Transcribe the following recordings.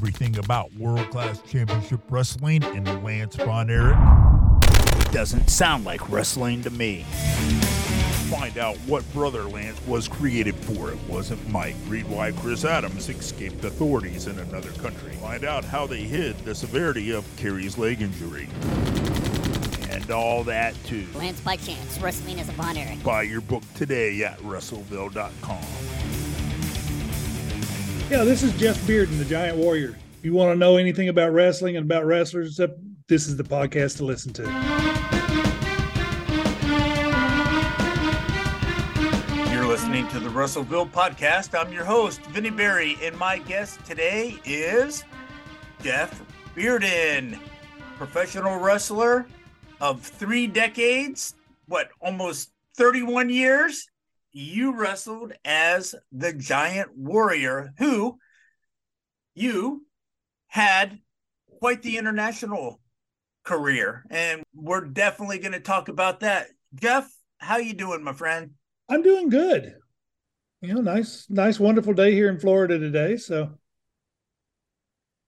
everything about world class championship wrestling and Lance Von Erich? Doesn't sound like wrestling to me. Find out what Brother Lance was created for. It wasn't Mike. Read why Chris Adams escaped authorities in another country. Find out how they hid the severity of Kerry's leg injury. And all that too. Lance by chance, wrestling as a Von Erich. Buy your book today at WrestleVille.com. Yeah, this is Jeff Bearden, the Giant Warrior. If you want to know anything about wrestling and about wrestlers, this is the podcast to listen to. You're listening to the WrestleVille podcast. I'm your host, Vinny Berry, and my guest today is Jeff Bearden, professional wrestler of three decades, what, almost 31 years? You wrestled as the Giant Warrior, who you had quite the international career, and we're definitely going to talk about that. Jeff, how you doing, my friend? I'm doing good. You know, nice, nice, wonderful day here in Florida today. So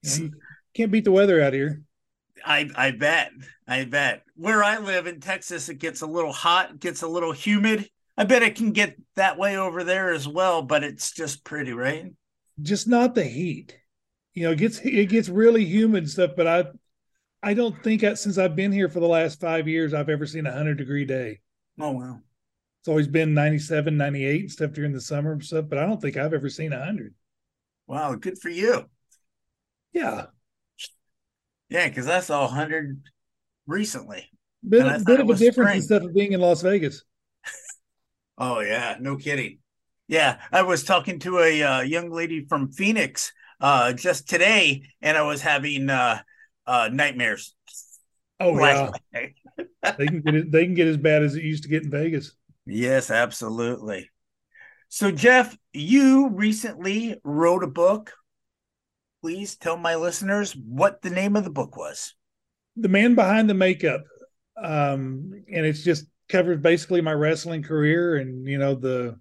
you can't beat the weather out here. I I bet. I bet. Where I live in Texas, it gets a little hot, gets a little humid. I bet it can get that way over there as well, but it's just pretty, right? Just not the heat. You know, it gets it gets really humid stuff, but I I don't think that since I've been here for the last five years, I've ever seen a hundred degree day. Oh wow. It's always been 97, 98 and stuff during the summer and stuff, but I don't think I've ever seen a hundred. Wow, good for you. Yeah. Yeah, because I saw 100 recently. Bit, a bit of a difference instead of being in Las Vegas. Oh, yeah, no kidding. Yeah, I was talking to a uh, young lady from Phoenix uh, just today, and I was having uh, uh nightmares. Oh yeah, they can get it, they can get as bad as it used to get in Vegas. Yes, absolutely. So, Jeff, you recently wrote a book please tell my listeners what the name of the book was? The Man Behind the Makeup. Um, and it's just covers basically my wrestling career and, you know, the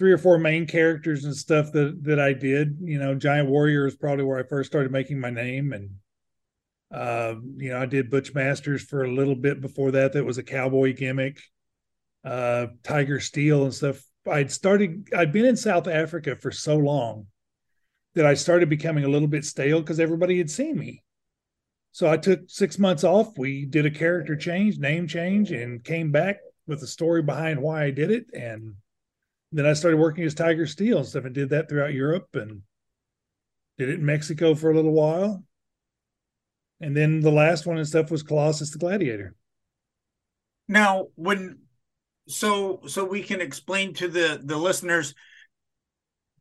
three or four main characters and stuff that that I did. You know, Giant Warrior is probably where I first started making my name, and uh, you know, I did Butch Masters for a little bit before that. That was a cowboy gimmick. Uh, Tiger Steel and stuff. I'd started. I'd been in South Africa for so long that I started becoming a little bit stale because everybody had seen me. So I took six months off. We did a character change, name change, and came back with the story behind why I did it. And then I started working as Tiger Steel stuff and did that throughout Europe and did it in Mexico for a little while. And then the last one and stuff was Colossus the Gladiator. Now, when so so we can explain to the the listeners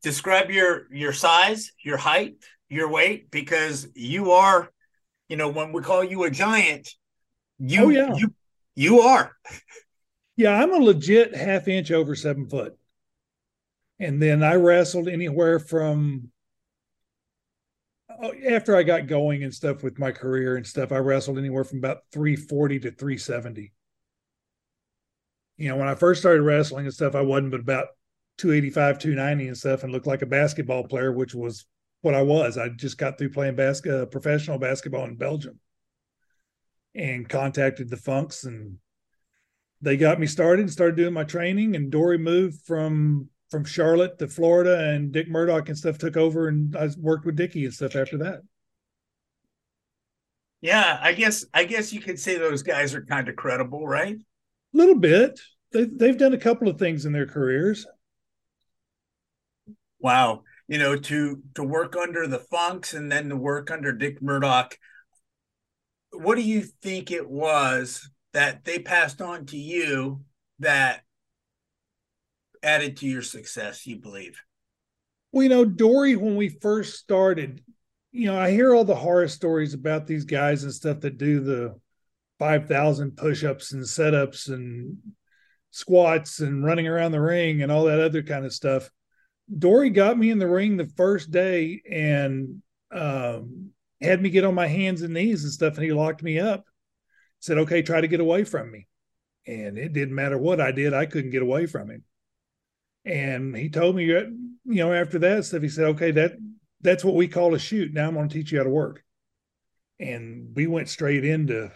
describe your your size, your height, your weight, because you are, you know, when we call you a giant, you oh, yeah. you you are. Yeah, I'm a legit half inch over seven foot. And then I wrestled anywhere from oh, after I got going and stuff with my career and stuff, I wrestled anywhere from about 340 to 370. You know, when I first started wrestling and stuff, I wasn't but about 285, 290 and stuff and looked like a basketball player, which was what I was. I just got through playing bas- uh, professional basketball in Belgium and contacted the Funks and they got me started and started doing my training and Dory moved from from Charlotte to Florida and Dick Murdoch and stuff took over and I worked with Dickie and stuff after that. Yeah, I guess I guess you could say those guys are kind of credible, right? A little bit. They they've done a couple of things in their careers wow you know to to work under the funks and then to work under dick murdoch. What do you think it was that they passed on to you that added to your success you believe? Well you know dory when we first started you know i hear all the horror stories about these guys and stuff that do the 5000 push-ups and setups and squats and running around the ring and all that other kind of stuff Dory got me in the ring the first day and um, had me get on my hands and knees and stuff, and he locked me up. Said, "Okay, try to get away from me." And it didn't matter what I did; I couldn't get away from him. And he told me, you know, after that stuff, he said, "Okay, that that's what we call a shoot. Now I'm going to teach you how to work. And we went straight into,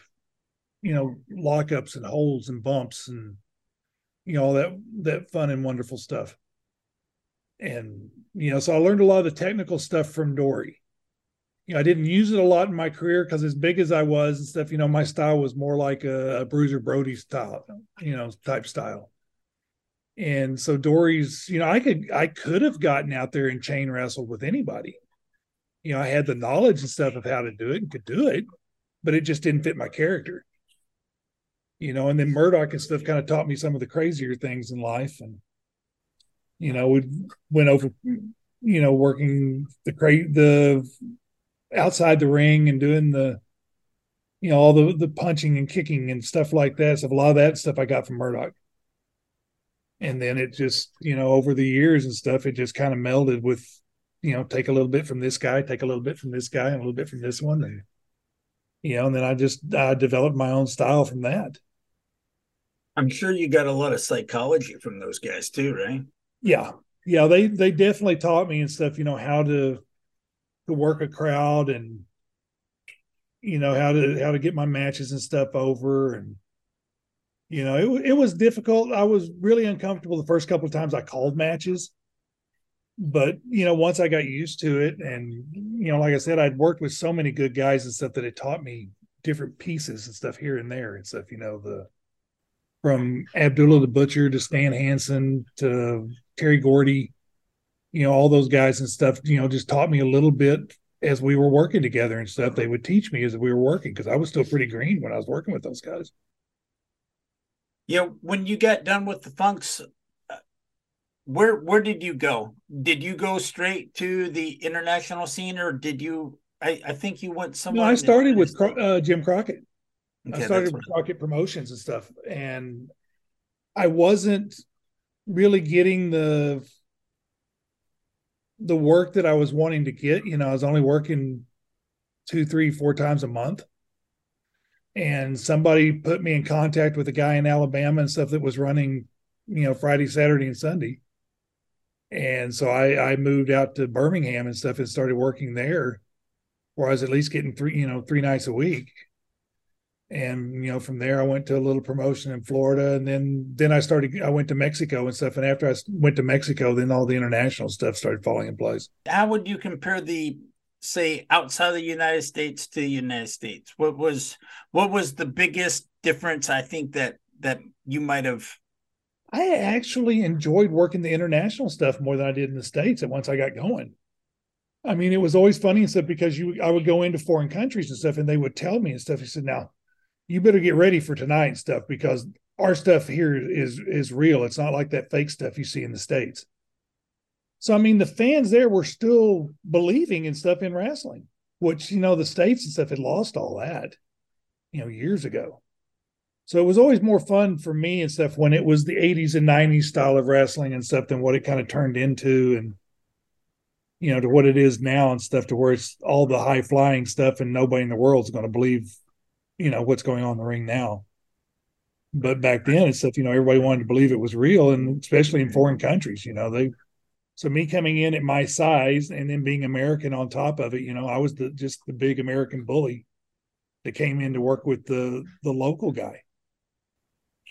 you know, lockups and holds and bumps and, you know, all that, that fun and wonderful stuff. And, you know, so I learned a lot of the technical stuff from Dory. You know, I didn't use it a lot in my career because as big as I was and stuff, you know, my style was more like a, a Bruiser Brody style, you know, type style and so Dory's, you know, I could I could have gotten out there and chain wrestled with anybody. You know, I had the knowledge and stuff of how to do it and could do it, but it just didn't fit my character. You know, and then Murdoch and stuff kind of taught me some of the crazier things in life. And, you know, we went over, you know, working the crate the outside the ring and doing the, you know, all the the punching and kicking and stuff like that. So a lot of that stuff I got from Murdoch. And then it just you know over the years and stuff it just kind of melded with you know take a little bit from this guy take a little bit from this guy and a little bit from this one. And you know and then i just i developed my own style from that. I'm sure you got a lot of psychology from those guys too right yeah yeah they they definitely taught me and stuff you know how to to work a crowd and you know how to how to get my matches and stuff over and you know, it, it was difficult. I was really uncomfortable the first couple of times I called matches. But, you know, once I got used to it, and, you know, like I said, I'd worked with so many good guys and stuff that it taught me different pieces and stuff here and there and stuff, you know, the from Abdullah the Butcher to Stan Hansen to Terry Gordy, you know, all those guys and stuff, you know, just taught me a little bit as we were working together and stuff. They would teach me as we were working because I was still pretty green when I was working with those guys you know, when you got done with the funks, uh, where where did you go? Did you go straight to the international scene, or did you? I, I think you went somewhere. No, I started with uh, Jim Crockett. Okay, I started with Crockett Promotions and stuff, and I wasn't really getting the the work that I was wanting to get. You know, I was only working two, three, four times a month and somebody put me in contact with a guy in Alabama and stuff that was running, you know, Friday, Saturday, and Sunday. And so I, I moved out to Birmingham and stuff and started working there, where I was at least getting three, you know, three nights a week. And you know, from there I went to a little promotion in Florida, and then then I started. I went to Mexico and stuff. And after I went to Mexico, then all the international stuff started falling in place. How would you compare the say outside the United States to the United States? What was what was the biggest difference? I think that that you might have. I actually enjoyed working the international stuff more than I did in the states. And once I got going, I mean, it was always funny and stuff because you I would go into foreign countries and stuff, and they would tell me and stuff. He said, "Now, you better get ready for tonight and stuff because our stuff here is is real. It's not like that fake stuff you see in the states." So I mean, the fans there were still believing in stuff in wrestling, which you know the states and stuff had lost all that, you know, years ago. So it was always more fun for me and stuff when it was the 80s and 90s style of wrestling and stuff than what it kind of turned into and you know to what it is now and stuff to where it's all the high flying stuff and nobody in the world is going to believe you know what's going on in the ring now but back then it's stuff you know everybody wanted to believe it was real and especially in foreign countries you know they so me coming in at my size and then being American on top of it, you know, I was the just the big American bully that came in to work with the the local guy.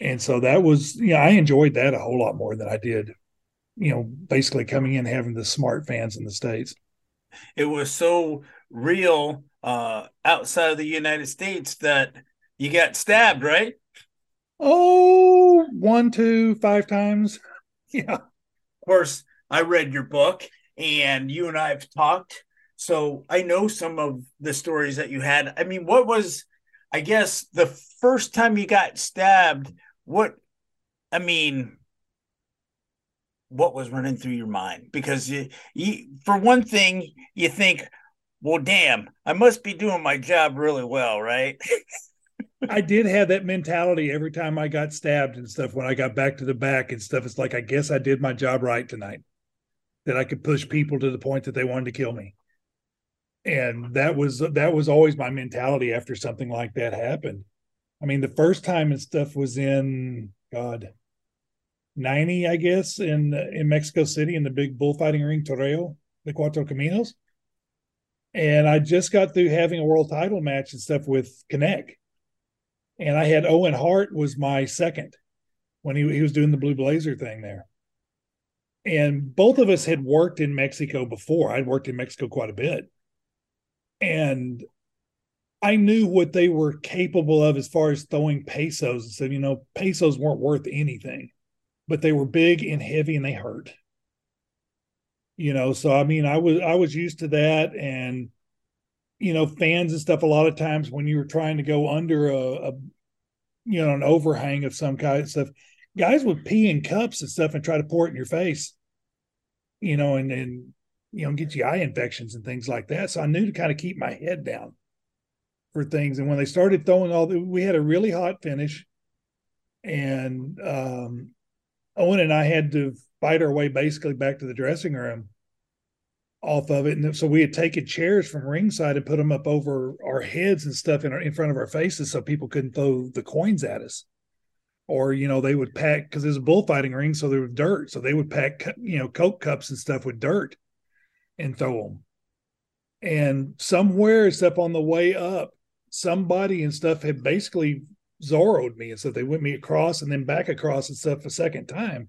And so that was, you know, I enjoyed that a whole lot more than I did, you know, basically coming in having the smart fans in the States. It was so real uh outside of the United States that you got stabbed, right? Oh, one, two, five times. Yeah. Of course, I read your book and you and I have talked. So I know some of the stories that you had. I mean, what was, I guess, the first time you got stabbed? What, I mean, what was running through your mind? Because you, you, for one thing, you think, well, damn, I must be doing my job really well, right? I did have that mentality every time I got stabbed and stuff. When I got back to the back and stuff, it's like I guess I did my job right tonight that I could push people to the point that they wanted to kill me. And that was that was always my mentality after something like that happened. I mean, the first time and stuff was in God, 90, I guess, in in Mexico City in the big bullfighting ring, Toreo, the Cuatro Caminos. And I just got through having a world title match and stuff with Konnan. And I had Owen Hart was my second when he, he was doing the Blue Blazer thing there. And both of us had worked in Mexico before. I'd worked in Mexico quite a bit. And I knew what they were capable of as far as throwing pesos. And said, you know, pesos weren't worth anything, but they were big and heavy and they hurt. You know, so I mean, I was I was used to that, and you know, fans and stuff. A lot of times when you were trying to go under a, a you know an overhang of some kind of stuff, guys would pee in cups and stuff and try to pour it in your face. You know, and and you know get you eye infections and things like that. So I knew to kind of keep my head down for things. And when they started throwing all the, we had a really hot finish, and um, Owen and I had to fight our way basically back to the dressing room off of it. And so we had taken chairs from ringside and put them up over our heads and stuff in, our, in front of our faces so people couldn't throw the coins at us. Or, you know, they would pack because there's a bullfighting ring, so there was dirt. So they would pack, you know, Coke cups and stuff with dirt and throw them. And somewhere, except on the way up, somebody and stuff had basically Zorroed me and so They went me across and then back across and stuff a second time.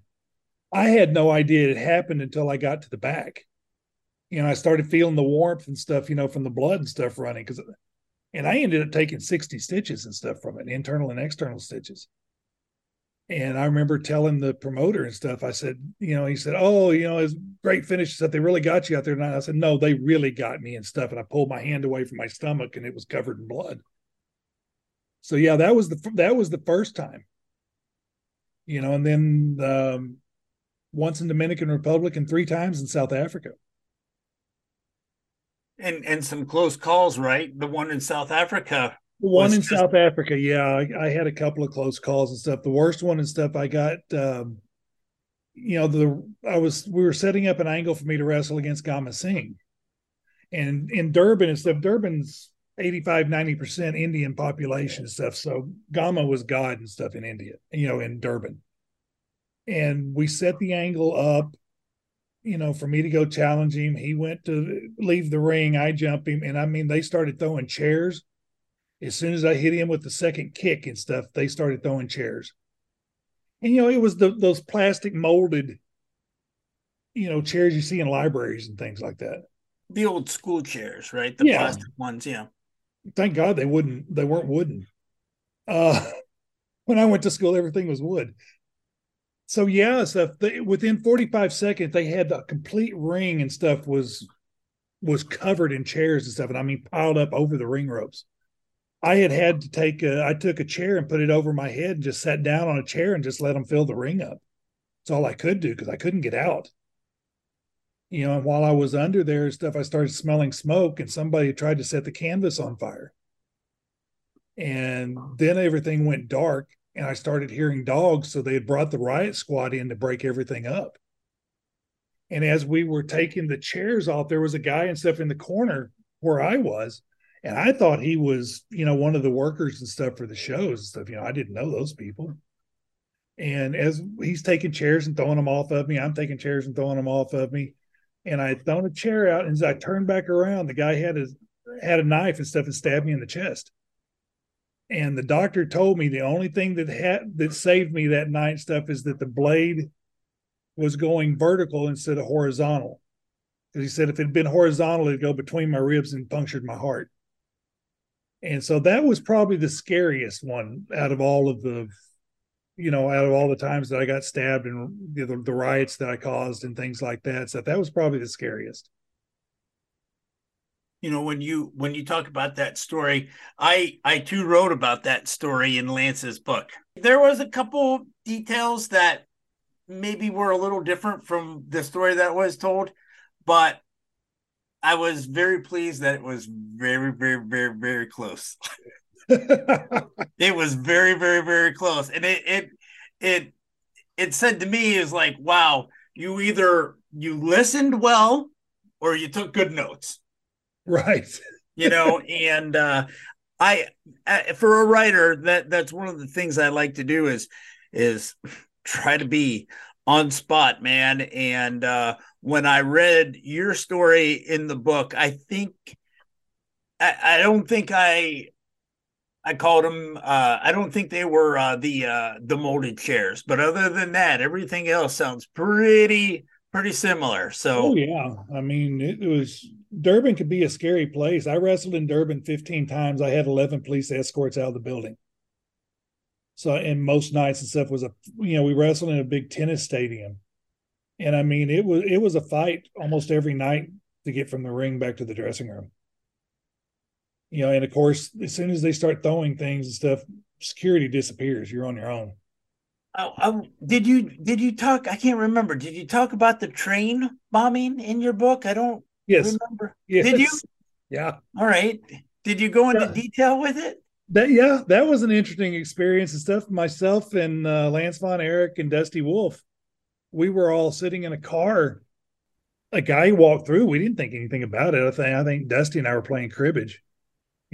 I had no idea it happened until I got to the back. You know, I started feeling the warmth and stuff, you know, from the blood and stuff running because, and I ended up taking 60 stitches and stuff from it, internal and external stitches. And I remember telling the promoter and stuff, I said, you know, he said, Oh, you know, it's great finish stuff. They really got you out there tonight. I said, No, they really got me and stuff. And I pulled my hand away from my stomach and it was covered in blood. So yeah, that was the that was the first time. You know, and then um, once in Dominican Republic and three times in South Africa. And and some close calls, right? The one in South Africa The one in just... South Africa, yeah, I, I, had a couple of close calls and stuff. The worst one and stuff, I got, um, you know, the I was we were setting up an angle for me to wrestle against Gama Singh, and in Durban and stuff. Durban's 85, 90 percent Indian population and stuff. So Gama was God and stuff in India, you know, in Durban, and we set the angle up. You know, for me to go challenge him, he went to leave the ring. I jump him, and I mean, they started throwing chairs as soon as I hit him with the second kick and stuff, they started throwing chairs. And you know, it was the, those plastic molded, you know, chairs you see in libraries and things like that. The old school chairs, right? The yeah. plastic ones, yeah. Thank God they wouldn't. They weren't wooden. Uh, when I went to school, everything was wood. So yeah, stuff. Within forty five seconds, they had the complete ring and stuff was was covered in chairs and stuff, and I mean piled up over the ring ropes. I had had to take a, I took a chair and put it over my head and just sat down on a chair and just let them fill the ring up. That's all I could do because I couldn't get out. You know, while I was under there and stuff, I started smelling smoke and somebody tried to set the canvas on fire. And then everything went dark and I started hearing dogs. So they had brought the riot squad in to break everything up. And as we were taking the chairs off, there was a guy and stuff in the corner where I was and I thought he was, you know, one of the workers and stuff for the shows and stuff. You know, I didn't know those people. And as he's taking chairs and throwing them off of me, I'm taking chairs and throwing them off of me. And I thrown a chair out, and as I turned back around, the guy had his had a knife and stuff and stabbed me in the chest. And the doctor told me the only thing that had that saved me that night stuff is that the blade was going vertical instead of horizontal. Because he said if it had been horizontal, it'd go between my ribs and punctured my heart and so that was probably the scariest one out of all of the you know out of all the times that i got stabbed and the, the riots that i caused and things like that so that was probably the scariest you know when you when you talk about that story i i too wrote about that story in lance's book there was a couple details that maybe were a little different from the story that was told but I was very pleased that it was very, very, very, very close. it was very, very, very close, and it it it it said to me is like, wow, you either you listened well or you took good notes, right? you know, and uh, I for a writer that that's one of the things I like to do is is try to be on spot, man. And uh, when I read your story in the book, I think I, I don't think I I called them. Uh, I don't think they were uh, the uh, the molded chairs, but other than that, everything else sounds pretty pretty similar. So, oh yeah, I mean, it was Durban could be a scary place. I wrestled in Durban 15 times. I had 11 police escorts out of the building. So, and most nights and stuff was a you know we wrestled in a big tennis stadium, and I mean it was it was a fight almost every night to get from the ring back to the dressing room you know, and of course, as soon as they start throwing things and stuff, security disappears. You're on your own. Oh, oh, did you did you talk? I can't remember. Did you talk about the train bombing in your book? I don't yes. remember. Yes. Did you? Yeah. All right. Did you go into yeah. detail with it? That yeah, that was an interesting experience and stuff. Myself and uh, Lance Von Erich and Dusty Wolf, we were all sitting in a car. A guy walked through. We didn't think anything about it. I think I think Dusty and I were playing cribbage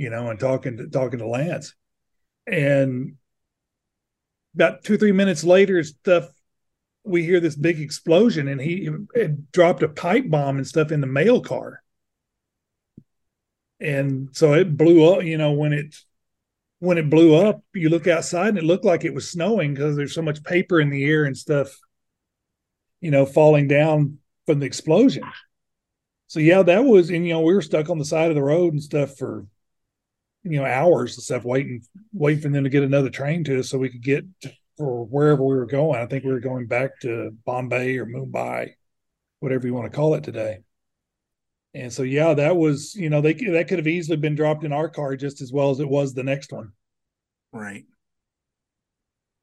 you know, and talking to talking to Lance. And about two, three minutes later, stuff we hear this big explosion and he dropped a pipe bomb and stuff in the mail car. And so it blew up, you know, when it when it blew up, you look outside and it looked like it was snowing because there's so much paper in the air and stuff, you know, falling down from the explosion. So yeah, that was, and you know, we were stuck on the side of the road and stuff for you know hours and stuff waiting waiting for them to get another train to us so we could get for wherever we were going. I think we were going back to Bombay or Mumbai, whatever you want to call it today. And so yeah, that was you know they that could have easily been dropped in our car just as well as it was the next one. Right.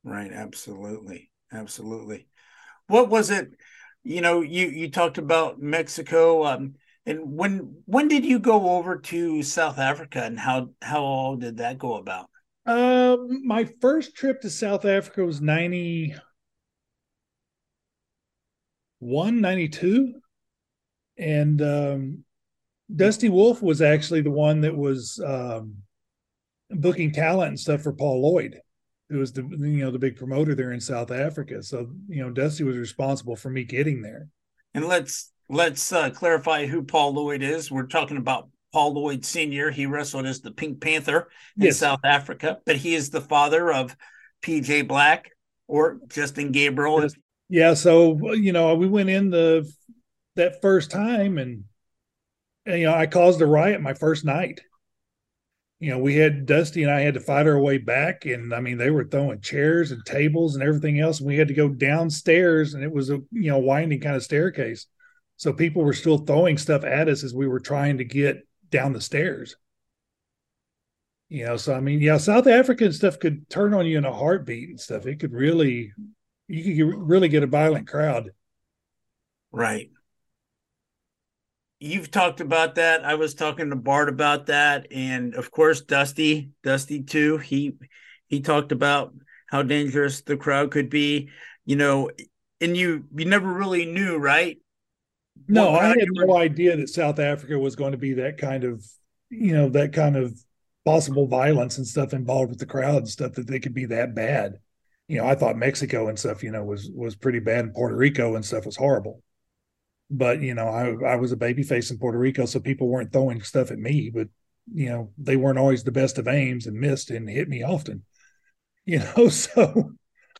Right. Absolutely. Absolutely. What was it? You know, you you talked about Mexico. Um, and when when did you go over to South Africa, and how how all did that go about? Um, my first trip to South Africa was 91, 92. And um, Dusty Wolf was actually the one that was um, booking talent and stuff for Paul Lloyd, who was the you know the big promoter there in South Africa. So you know Dusty was responsible for me getting there. And let's let's uh, clarify who Paul Lloyd is. We're talking about Paul Lloyd Sr. He wrestled as the Pink Panther in yes. South Africa, but he is the father of PJ Black or Justin Gabriel. Yeah, so you know, we went in the that first time and, and you know, I caused a riot my first night. You know, we had Dusty and I had to fight our way back, and I mean, they were throwing chairs and tables and everything else. And we had to go downstairs, and it was a you know winding kind of staircase. So people were still throwing stuff at us as we were trying to get down the stairs. You know, so I mean, yeah, South African stuff could turn on you in a heartbeat and stuff. It could really, you could really get a violent crowd. Right. You've talked about that. I was talking to Bart about that, and of course, Dusty, Dusty too. He he talked about how dangerous the crowd could be. You know, and you you never really knew, right? No, I had no idea that South Africa was going to be that kind of, you know, that kind of possible violence and stuff involved with the crowd and stuff that they could be that bad. You know, I thought Mexico and stuff, you know, was was pretty bad, and Puerto Rico and stuff was horrible. But you know, I I was a baby face in Puerto Rico, so people weren't throwing stuff at me, but you know, they weren't always the best of aims and missed and hit me often. You know, so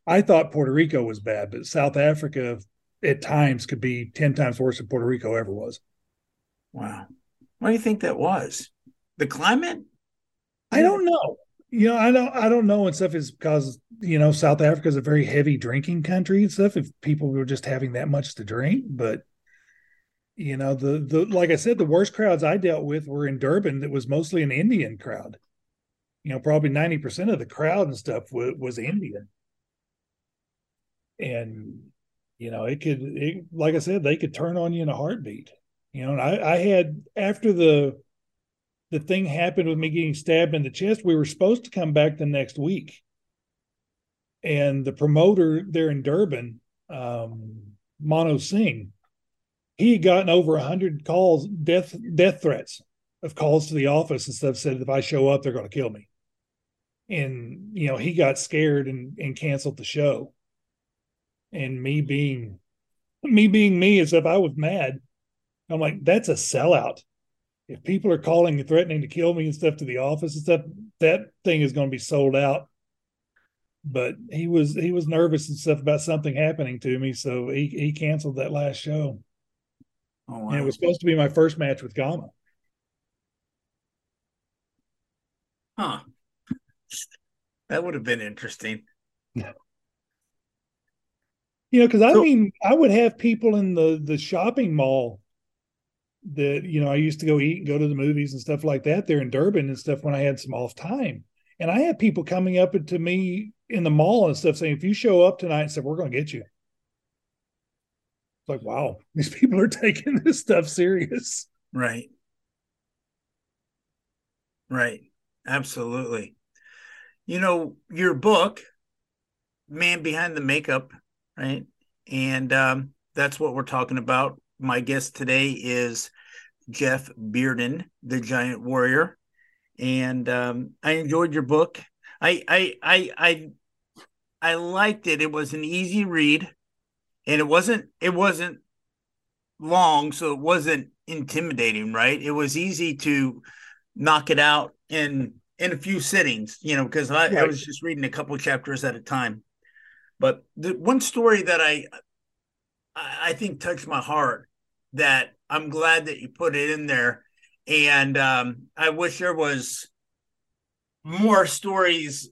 I thought Puerto Rico was bad, but South Africa at times could be 10 times worse than Puerto Rico ever was. Wow. What do you think that was? The climate? I don't know. You know, I don't I don't know and stuff is because, you know, South Africa is a very heavy drinking country and stuff. If people were just having that much to drink, but you know, the the like I said, the worst crowds I dealt with were in Durban that was mostly an Indian crowd. You know, probably 90% of the crowd and stuff was, was Indian. And you know, it could, it, like I said, they could turn on you in a heartbeat. You know, and I, I had after the the thing happened with me getting stabbed in the chest, we were supposed to come back the next week, and the promoter there in Durban, um, Mono Singh, he had gotten over hundred calls, death death threats of calls to the office and stuff. Said if I show up, they're going to kill me. And you know, he got scared and and canceled the show and me being me being me as if I was mad. I'm like, that's a sellout. if people are calling and threatening to kill me and stuff to the office and stuff, that thing is going to be sold out. But he was he was nervous and stuff about something happening to me, so he he canceled that last show. Oh, wow. And it was supposed to be my first match with Gama. huh. That would have been interesting. You know, because I So- mean, I would have people in the the shopping mall that you know I used to go eat and go to the movies and stuff like that there in Durban and stuff when I had some off time, and I had people coming up to me in the mall and stuff saying, "If you show up tonight and stuff, we're going to get you." It's like, wow, these people are taking this stuff serious. Right. Right. Absolutely. You know, your book, Man Behind the Makeup, right? And um, that's what we're talking about. My guest today is Jeff Bearden, the Giant Warrior. And um, I enjoyed your book. I I I I I liked it. It was an easy read and it wasn't it wasn't long, so it wasn't intimidating, right? It was easy to knock it out in in a few sittings, you know, because I, I was just reading a couple chapters at a time. But the one story that I I think touched my heart that I'm glad that you put it in there. And um, I wish there was more stories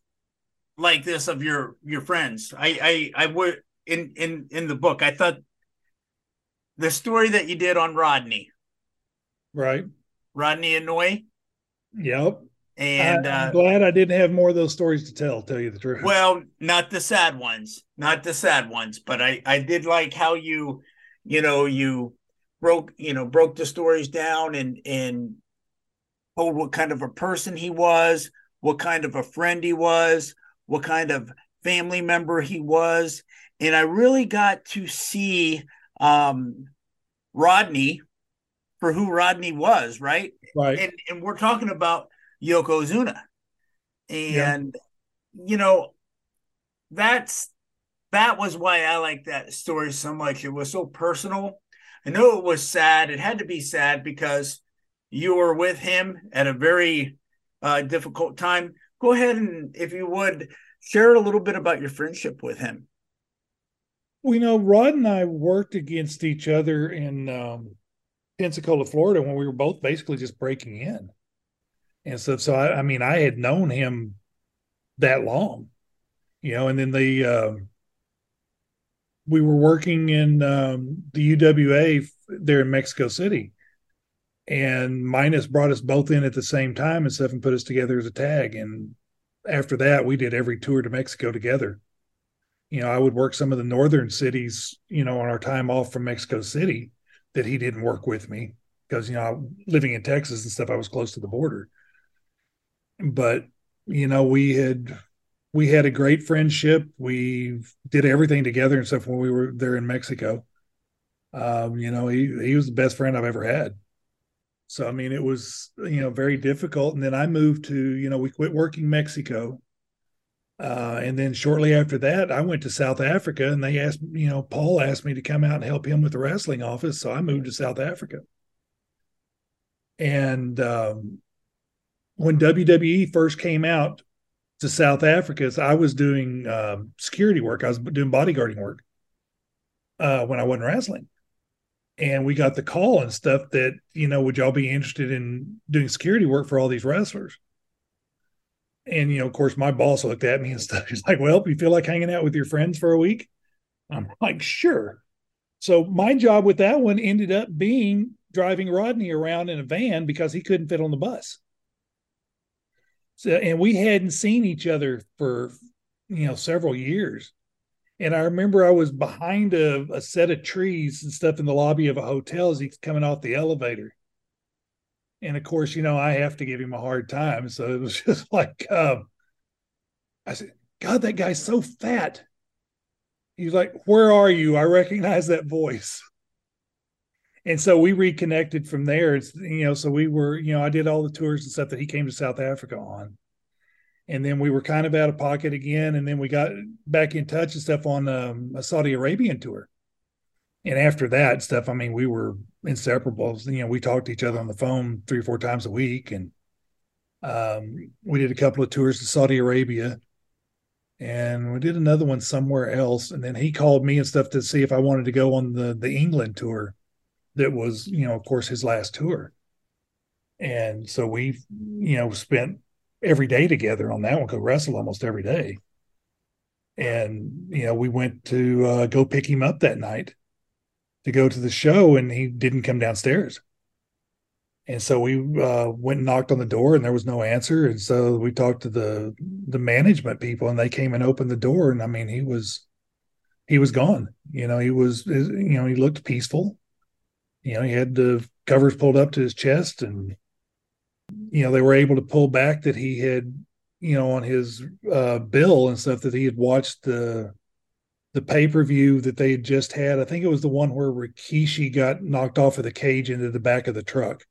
like this of your your friends. I I I would in in in the book. I thought the story that you did on Rodney, Right? Rodney Anoa'i, Yep. And I, am uh, glad I didn't have more of those stories to tell. Tell you the truth. well, not the sad ones, not the sad ones, but I I did like how you, you know, you broke you know broke the stories down and and told what kind of a person he was, what kind of a friend he was, what kind of family member he was, and I really got to see um Rodney for who Rodney was, right? right. and and we're talking about Yokozuna, Yeah. and you know that's that was why I like that story so much. It was so personal. I know it was sad. It had to be sad because you were with him at a very uh, difficult time. Go ahead and, if you would, share a little bit about your friendship with him. Well, you know, Rod and I worked against each other in um, Pensacola, Florida, when we were both basically just breaking in, and so so I, I mean, I had known him that long, you know, and then the um we were working in um, the UWA there in Mexico City, and Minus brought us both in at the same time and stuff and put us together as a tag, and after that, we did every tour to Mexico together. You know, I would work some of the northern cities, you know, on our time off from Mexico City that he didn't work with me because, you know, living in Texas and stuff, I was close to the border. But, you know, we had we had a great friendship. We did everything together and stuff when we were there in Mexico. Um, you know, he he was the best friend I've ever had. So I mean, it was you know very difficult. And then I moved to you know we quit working Mexico, uh, and then shortly after that, I went to South Africa, and they asked, you know, Paul asked me to come out and help him with the wrestling office, so I moved to South Africa. And um, when WWE first came out to South Africa, so I was doing um, security work. I was doing bodyguarding work uh, when I wasn't wrestling, and we got the call and stuff that you know, would y'all be interested in doing security work for all these wrestlers? And you know, of course, my boss looked at me and stuff. He's like, "Well, you feel like hanging out with your friends for a week?" I'm like, "Sure." So my job with that one ended up being driving Rodney around in a van because he couldn't fit on the bus. So, and we hadn't seen each other for you know several years. And I remember I was behind a, a set of trees and stuff in the lobby of a hotel as he's coming off the elevator and of course, you know, I have to give him a hard time. So it was just like, um, I said, God, that guy's so fat. He's like, Where are you? I recognize that voice. And so we reconnected from there. It's, you know, so we were, you know, I did all the tours and stuff that he came to South Africa on. And then we were kind of out of pocket again. And then we got back in touch and stuff on um, a Saudi Arabian tour. and after that stuff, I mean, we were inseparable. You know, we talked to each other on the phone three or four times a week, and um, we did a couple of tours to Saudi Arabia, and we did another one somewhere else. And then he called me and stuff to see if I wanted to go on the the England tour, that was you know, of course, his last tour. And so we, you know, spent every day together on that one. Could wrestle almost every day. And you know, we went to uh, go pick him up that night to go to the show and he didn't come downstairs. And so we uh, went and knocked on the door and there was no answer. And so we talked to the the management people and they came and opened the door. And I mean, he was he was gone. You know, he was you know, he looked peaceful. You know, he had the covers pulled up to his chest and you know, they were able to pull back that he had, you know, on his uh bill and stuff that he had watched the the pay per view that they had just had. I think it was the one where Rikishi got knocked off of the cage into the back of the truck.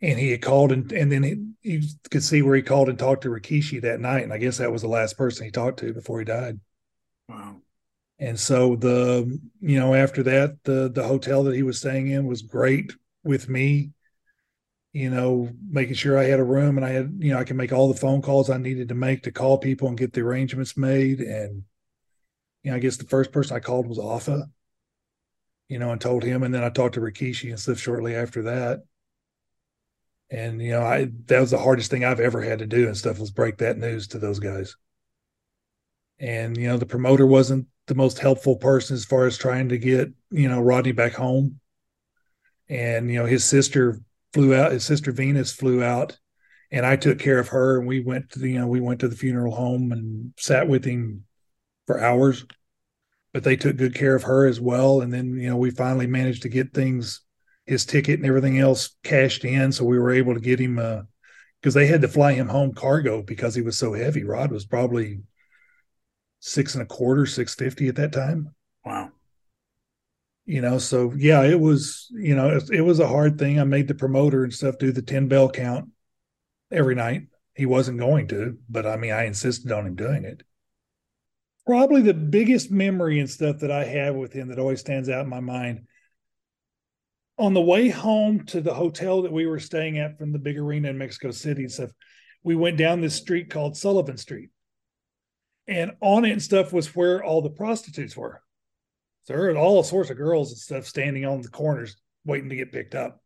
And he had called and and then he, you could see where he called and talked to Rikishi that night. And I guess that was the last person he talked to before he died. Wow. And so the you know after that the the hotel that he was staying in was great with me. You know, making sure I had a room and I had you know I can make all the phone calls I needed to make to call people and get the arrangements made and you know, I guess the first person I called was Afa, you know, and told him. And then I talked to Rikishi and stuff shortly after that. And, you know, I that was the hardest thing I've ever had to do and stuff was break that news to those guys. And, you know, the promoter wasn't the most helpful person as far as trying to get, you know, Rodney back home. And, you know, his sister flew out, his sister Venus flew out and I took care of her and we went to the, you know, we went to the funeral home and sat with him for hours, but they took good care of her as well. And then, you know, we finally managed to get things, his ticket and everything else cashed in. So we were able to get him, uh, because they had to fly him home cargo because he was so heavy. Rod was probably six and a quarter, 650 at that time. Wow. You know, so yeah, it was, you know, it, it was a hard thing. I made the promoter and stuff do the 10 bell count every night. He wasn't going to, but I mean, I insisted on him doing it probably the biggest memory and stuff that I have with him that always stands out in my mind. On the way home to the hotel that we were staying at from the big arena in Mexico City and stuff, we went down this street called Sullivan Street. And on it and stuff was where all the prostitutes were. So there were all sorts of girls and stuff standing on the corners waiting to get picked up.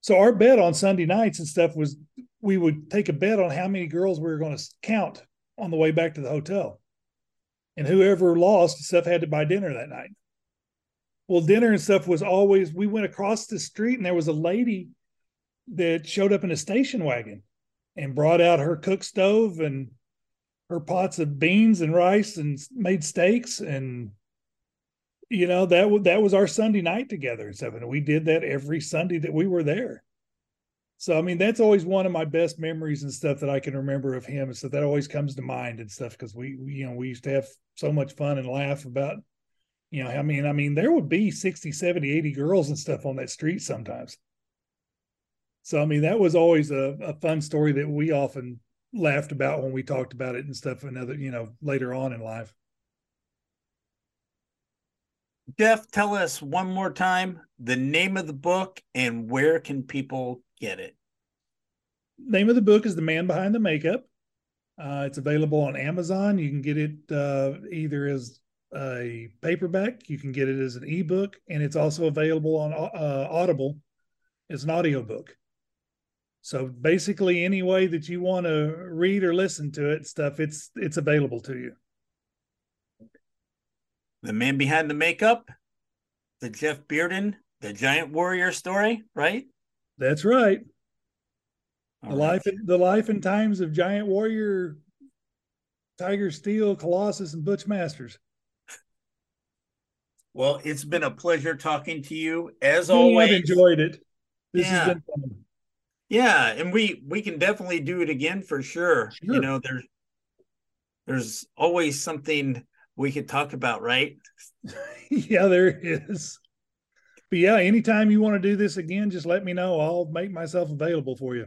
So our bet on Sunday nights and stuff was we would take a bet on how many girls we were going to count on the way back to the hotel and whoever lost stuff had to buy dinner that night. Well, dinner and stuff was always we went across the street and there was a lady that showed up in a station wagon and brought out her cook stove and her pots of beans and rice and made steaks and you know that that was our Sunday night together and stuff and we did that every Sunday that we were there. So I mean, that's always one of my best memories and stuff that I can remember of him. And so that always comes to mind and stuff because we, we, you know, we used to have so much fun and laugh about, you know, I mean, I mean, there would be 60, 70, 80 girls and stuff on that street sometimes. So I mean, that was always a, a fun story that we often laughed about when we talked about it and stuff another, you know, later on in life. Jeff, tell us one more time the name of the book and where can people get it? Name of the book is The Man Behind the Makeup. Uh, it's available on Amazon. You can get it uh, either as a paperback, you can get it as an ebook, and it's also available on uh, Audible as an audiobook. So basically, any way that you want to read or listen to it, stuff it's it's available to you. The man behind the makeup, the Jeff Bearden, the giant warrior story, right? That's right. All the right. life, the life and times of Giant Warrior, Tiger Steel, Colossus, and Butch Masters. Well, it's been a pleasure talking to you as always. I've enjoyed it. This yeah. has been fun. Yeah, and we we can definitely do it again for sure. sure. You know, there's there's always something we could talk about, right? yeah, there is but yeah, anytime you want to do this again, just let me know. I'll make myself available for you.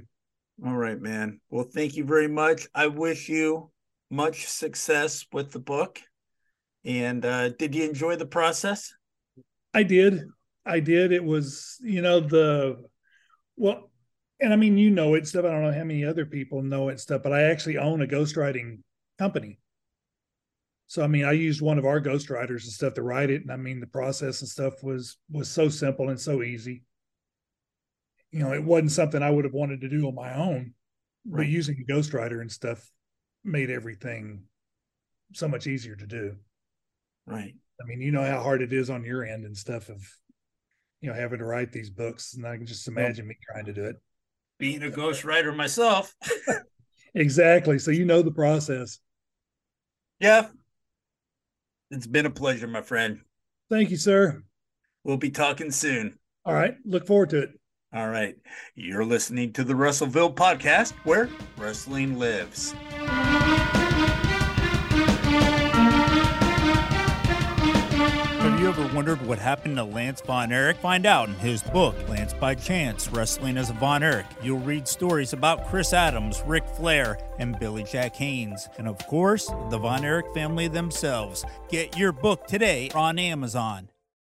All right, man. Well, thank you very much. I wish you much success with the book. And uh, did you enjoy the process? I did. I did. It was, you know, the well, and I mean, you know it stuff. I don't know how many other people know it stuff, but I actually own a ghostwriting company. So I mean, I used one of our ghostwriters and stuff to write it, and I mean, the process and stuff was was so simple and so easy. You know, it wasn't something I would have wanted to do on my own, right. but using a ghostwriter and stuff made everything so much easier to do. Right. I mean, you know how hard it is on your end and stuff of, you know, having to write these books, and I can just imagine me trying to do it. Being a ghostwriter myself. exactly. So you know the process. Yeah. It's been a pleasure, my friend. Thank you, sir. We'll be talking soon. All right. Look forward to it. All right. You're listening to the WrestleVille podcast where wrestling lives. Wondered what happened to Lance Von Erich? Find out in his book, Lance by Chance Wrestling as a Von Erich. You'll read stories about Chris Adams, Ric Flair, and Billy Jack Haynes. And of course, the Von Erich family themselves. Get your book today on Amazon.